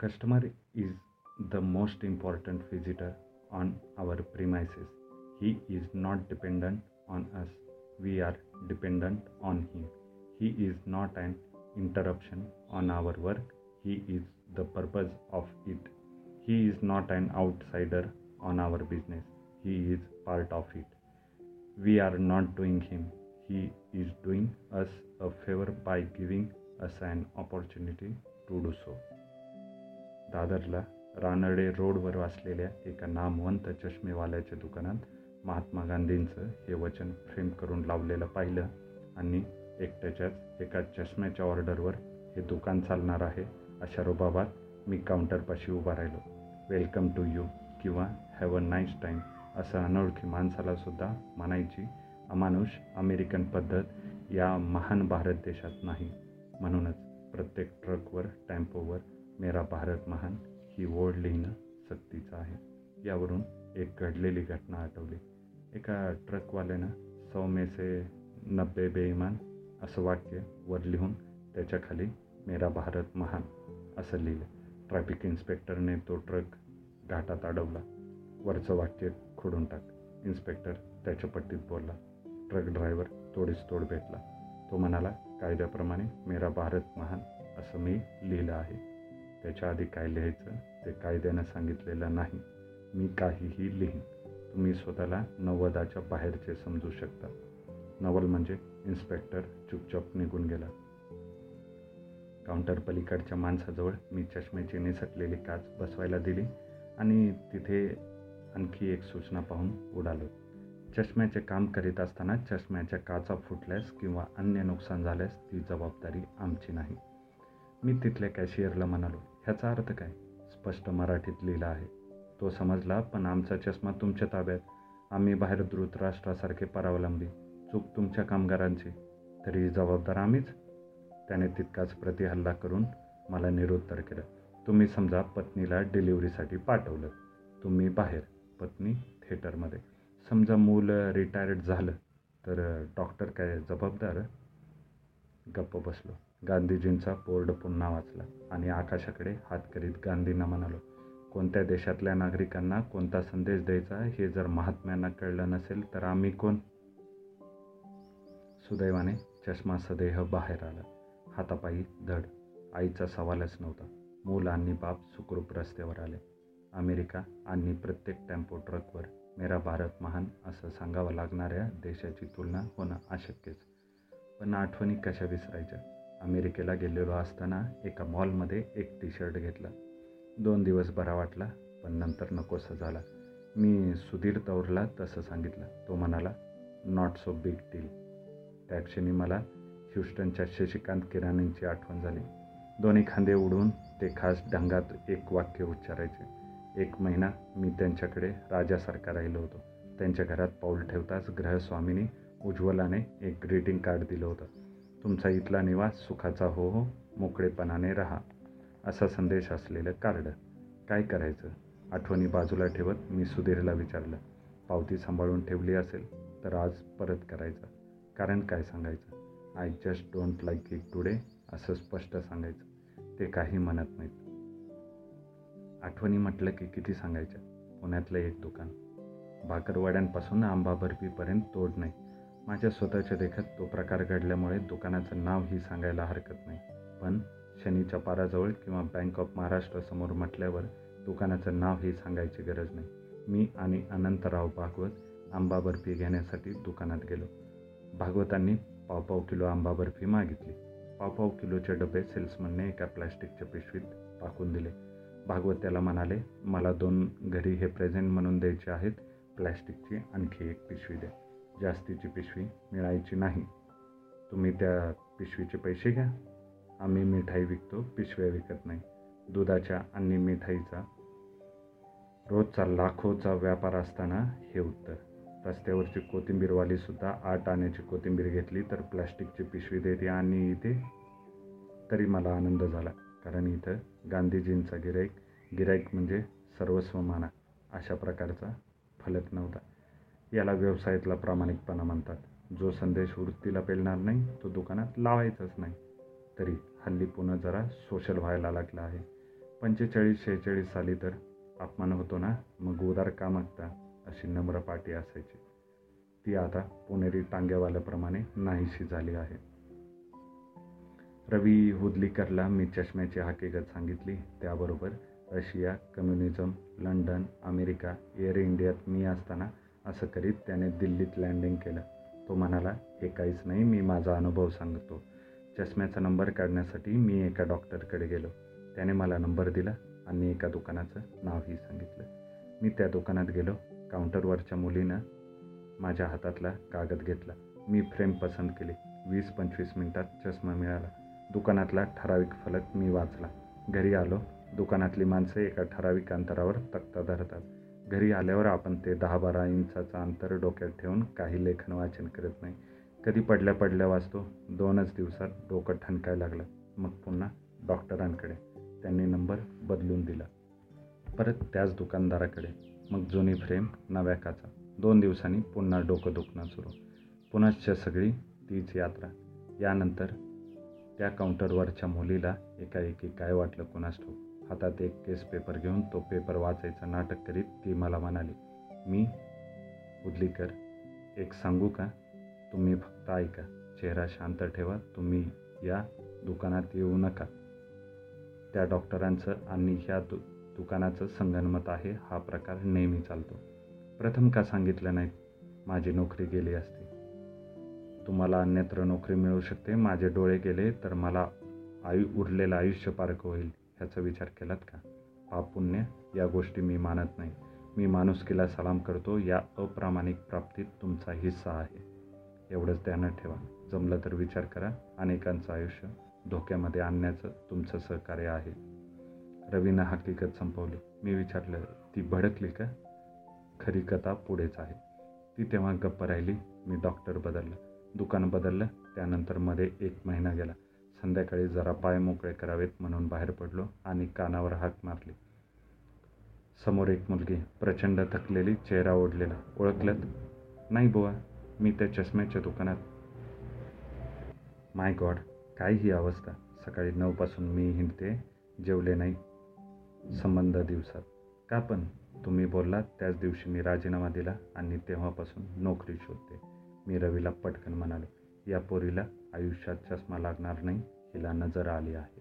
Customer is the most important visitor on our premises. He is not dependent on us. We are dependent on him. He is not an interruption on our work. He is the purpose of it. He is not an outsider on our business. He is part of it. We are not doing him. He is doing us a favor by giving us an opportunity to do so. दादरला रानडे रोडवर वाचलेल्या एका नामवंत चष्मेवाल्याच्या दुकानात महात्मा गांधींचं हे वचन frame करून लावलेलं पाहिलं आणि एकट्याच्याच एका चष्म्याच्या ऑर्डरवर हे दुकान चालणार आहे अशा रुबाबात मी काउंटरपाशी उभा राहिलो. वेलकम टू यू किंवा हॅव अ नाईस टाईम असं अनोळखी माणसालासुद्धा म्हणायची अमानुष अमेरिकन पद्धत या महान भारत देशात नाही. म्हणूनच प्रत्येक ट्रकवर टेम्पोवर मेरा भारत महान ही ओढ लिहिणं सक्तीचं आहे. यावरून एक घडलेली घटना आठवली. एका ट्रकवाल्यानं सौ मे से नब्बे बेईमान असं वाक्य वर लिहून त्याच्याखाली मेरा भारत महान असं लिहिलं. ट्रॅफिक इन्स्पेक्टरने तो ट्रक घाटात अडवला. वरचं वाक्य खोडून टाक. इन्स्पेक्टर त्याच्या पट्टीत बोलला. ट्रक ड्रायव्हर तोडीस तोड भेटला. तो म्हणाला कायद्याप्रमाणे मेरा भारत महान असं मी लिहिलं आहे. त्याच्या आधी काय लिहायचं ते कायद्यानं सांगितलेलं नाही. मी काहीही लिहीन. तुम्ही स्वतःला नव्वदाच्या बाहेरचे समजू शकता. नवल म्हणजे इन्स्पेक्टर चुपचाप निघून गेला. काउंटर पलीकडच्या माणसाजवळ मी चष्म्याची निसटलेली काच बसवायला दिली आणि तिथे आणखी एक सूचना पाहून उडालो. चष्म्याचे काम करीत असताना चष्म्याच्या काचा फुटल्यास किंवा अन्य नुकसान झाल्यास ती जबाबदारी आमची नाही. मी तिथल्या कॅशियरला म्हणालो ह्याचा अर्थ काय? स्पष्ट मराठीत लिहिला आहे. तो समजला पण आमचा चष्मा तुमच्या ताब्यात. आम्ही बाहेर द्रुत राष्ट्रासारखे परावलंबी. चूक तुमच्या कामगारांची. तरी जबाबदार आम्हीच. त्याने तितकाच प्रतिहल्ला करून मला निरुत्तर केलं. तुम्ही समजा पत्नीला डिलिव्हरीसाठी पाठवलं. तुम्ही बाहेर पत्नी थिएटरमध्ये. समजा मूल रिटायर्ड झालं तर डॉक्टर काय जबाबदार गप्प बसलो. गांधीजींचा बोर्ड पुन्हा वाचला आणि आकाशाकडे हात करीत गांधींना म्हणालो कोणत्या देशातल्या नागरिकांना कोणता संदेश द्यायचा हे जर महात्म्यांना कळलं नसेल तर आम्ही कोण? सुदैवाने चष्मा सदेह बाहेर आला. हातापायी धड. आईचा सवालच नव्हता. मूल आणि बाप सुखरूप रस्त्यावर आले. अमेरिका आणि प्रत्येक टेम्पो ट्रकवर मेरा भारत महान असं सांगावं लागणाऱ्या देशाची तुलना होणं अशक्यच. त्यांना आठवणी कशा विसरायच्या अमेरिकेला गेलेलो असताना एका मॉलमध्ये एक टी शर्ट घेतला. दोन दिवस बरा वाटला पण नंतर नकोसा झाला. मी सुधीर तौरला तसं सांगितलं. तो म्हणाला नॉट सो बिग डील त्या क्षणी मला ह्युस्टनच्या शशिकांत किराणींची आठवण झाली. दोन्ही खांदे उडवून ते खास ढंगात एक वाक्य उच्चारायचे. एक महिना मी त्यांच्याकडे राजासारखा राहिलो होतो. त्यांच्या घरात पाऊल ठेवताच ग्रहस्वामीनी उज्ज्वलाने एक ग्रीटिंग कार्ड दिलं होतं. तुमचा इथला निवास सुखाचा हो हो मोकळेपणाने राहा असा संदेश असलेलं कार्ड काय करायचं? आठवणी बाजूला ठेवत मी सुधीरला विचारलं पावती सांभाळून ठेवली असेल तर आज परत करायचं. कारण काय सांगायचं? I just don't like it today असं स्पष्ट सांगायचं. ते काही म्हणत नाहीत. आठवणी म्हटलं की किती सांगायच्या? पुण्यातलं एक दुकान. भाकरवाड्यांपासून आंबा बर्फीपर्यंत तोड नाही. माझ्या स्वतःच्या देखत तो प्रकार घडल्यामुळे दुकानाचं नावही सांगायला हरकत नाही. पण शनीच्या पाराजवळ किंवा बँक ऑफ महाराष्ट्रासमोर म्हटल्यावर दुकानाचं नावही सांगायची गरज नाही. मी आणि अनंतराव भागवत आंबा बर्फी घेण्यासाठी दुकानात गेलो. भागवतांनी पावपाव किलो आंबा बर्फी मागितली. पावपाव किलोचे डबे सेल्समनने एका प्लॅस्टिकच्या पिशवीत टाकून दिले. भागवत त्याला म्हणाले मला दोन घरी हे प्रेझेंट म्हणून द्यायचे आहेत. प्लॅस्टिकची आणखी एक पिशवी द्या. जास्तीची पिशवी मिळायची नाही. तुम्ही त्या पिशवीचे पैसे घ्या. आम्ही मिठाई विकतो पिशव्या विकत नाही. दुधाच्या आणि मिठाईचा रोजचा लाखोचा व्यापार असताना हे उत्तर. रस्त्यावरची कोथिंबीरवालीसुद्धा आठ आण्याची कोथिंबीर घेतली तर प्लॅस्टिकची पिशवी देते आणि इथे तरी मला आनंद झाला. कारण इथं गांधीजींचा गिराईक गिराईक म्हणजे सर्वस्व माना. अशा प्रकारचा फलक नव्हता. याला व्यवसायातला प्रामाणिकपणा म्हणतात. जो संदेश वृत्तीला पेलणार नाही तो दुकानात लावायचाच नाही. तरी हल्ली पुन्हा जरा सोशल व्हायला लागला आहे. पंचेचाळीस शेहेचाळीस साली तर अपमान होतो ना? मग उदार का मागता? अशी नम्र पाटी असायची. ती आता पुणेरी टांग्यावाल्याप्रमाणे नाहीशी झाली आहे. रवी हुदलीकरला मी चष्म्याची हकीकत सांगितली. त्याबरोबर Russia communism London America air इंडियात मी असताना असं करीत त्याने दिल्लीत लँडिंग केलं. तो म्हणाला हे काहीच नाही मी माझा अनुभव सांगतो. चष्म्याचा नंबर काढण्यासाठी मी एका डॉक्टरकडे गेलो. त्याने मला नंबर दिला आणि एका दुकानाचं नावही सांगितलं. मी त्या दुकानात गेलो. काउंटरवरच्या मुलीनं माझ्या हातातला कागद घेतला. मी फ्रेम पसंत केली. वीस पंचवीस मिनिटात चष्मा मिळाला. दुकानातला ठराविक फलक मी वाचला. घरी आलो. दुकानातली माणसं एका ठराविक अंतरावर तक्ता धरतात. घरी आल्यावर आपण ते दहा बारा इंचाचं अंतर डोक्यात ठेवून काही लेखन वाचन करत नाही. कधी पडल्या पडल्या वाचतो. दोनच दिवसात डोकं ठणकायला लागलं. मग पुन्हा डॉक्टरांकडे. त्यांनी नंबर बदलून दिला. परत त्याच दुकानदाराकडे. मग जुनी फ्रेम नव्या काचा. दोन दिवसांनी पुन्हा डोकं दुखणं सुरू. पुनश्च सगळी तीच यात्रा. यानंतर त्या काउंटरवरच्या मुलीला एकाएकी काय वाटलं कुणास ठोक हातात एक केस पेपर घेऊन तो पेपर वाचायचं नाटक करीत ती मला म्हणाली मी उदलीकर एक सांगू का? तुम्ही फक्त ऐका चेहरा शांत ठेवा तुम्ही या दुकानात येऊ नका. त्या डॉक्टरांचं आणि ह्या दु दुकानाचं संगनमत आहे हा प्रकार नेहमी चालतो. प्रथम का सांगितलं नाही? माझी नोकरी गेली असती. तुम्हाला अन्यत्र नोकरी मिळू शकते माझे डोळे गेले तर मला आयु उरलेलं आयुष्य पारक होईल. ह्याचा विचार केलात का? पाप पुण्य या गोष्टी मी मानत नाही. मी माणुसकीला सलाम करतो या अप्रामाणिक प्राप्तीत तुमचा हिस्सा आहे. एवढंच ध्यानात ठेवा. जमलं तर विचार करा. अनेकांचं आयुष्य धोक्यामध्ये आणण्याचं तुमचं सहकार्य आहे. रवीनं हकीकत संपवली. मी विचारलं ती भडकली का? खरी कथा पुढेच आहे. ती तेव्हा गप्प राहिली. मी डॉक्टर बदललं. दुकान बदललं. त्यानंतरमध्ये एक महिना गेला. संध्याकाळी जरा पाय मोकळे करावेत म्हणून बाहेर पडलो आणि कानावर हाक मारली. समोर एक मुलगी प्रचंड थकलेली चेहरा ओढलेला. ओळखलत? नाही बुवा मी त्या चष्म्याच्या दुकानात. माय गॉड काय ही अवस्था? सकाळी नऊपासून मी हिंडते जेवले नाही. संबंध दिवसात. का पण? तुम्ही बोललात त्याच दिवशी मी राजीनामा दिला आणि तेव्हापासून नोकरी शोधते. मी रवीला पटकन म्हणालो या पोरीला आयुष्यात चष्मा लागणार नाही हिला नजर आली आहे.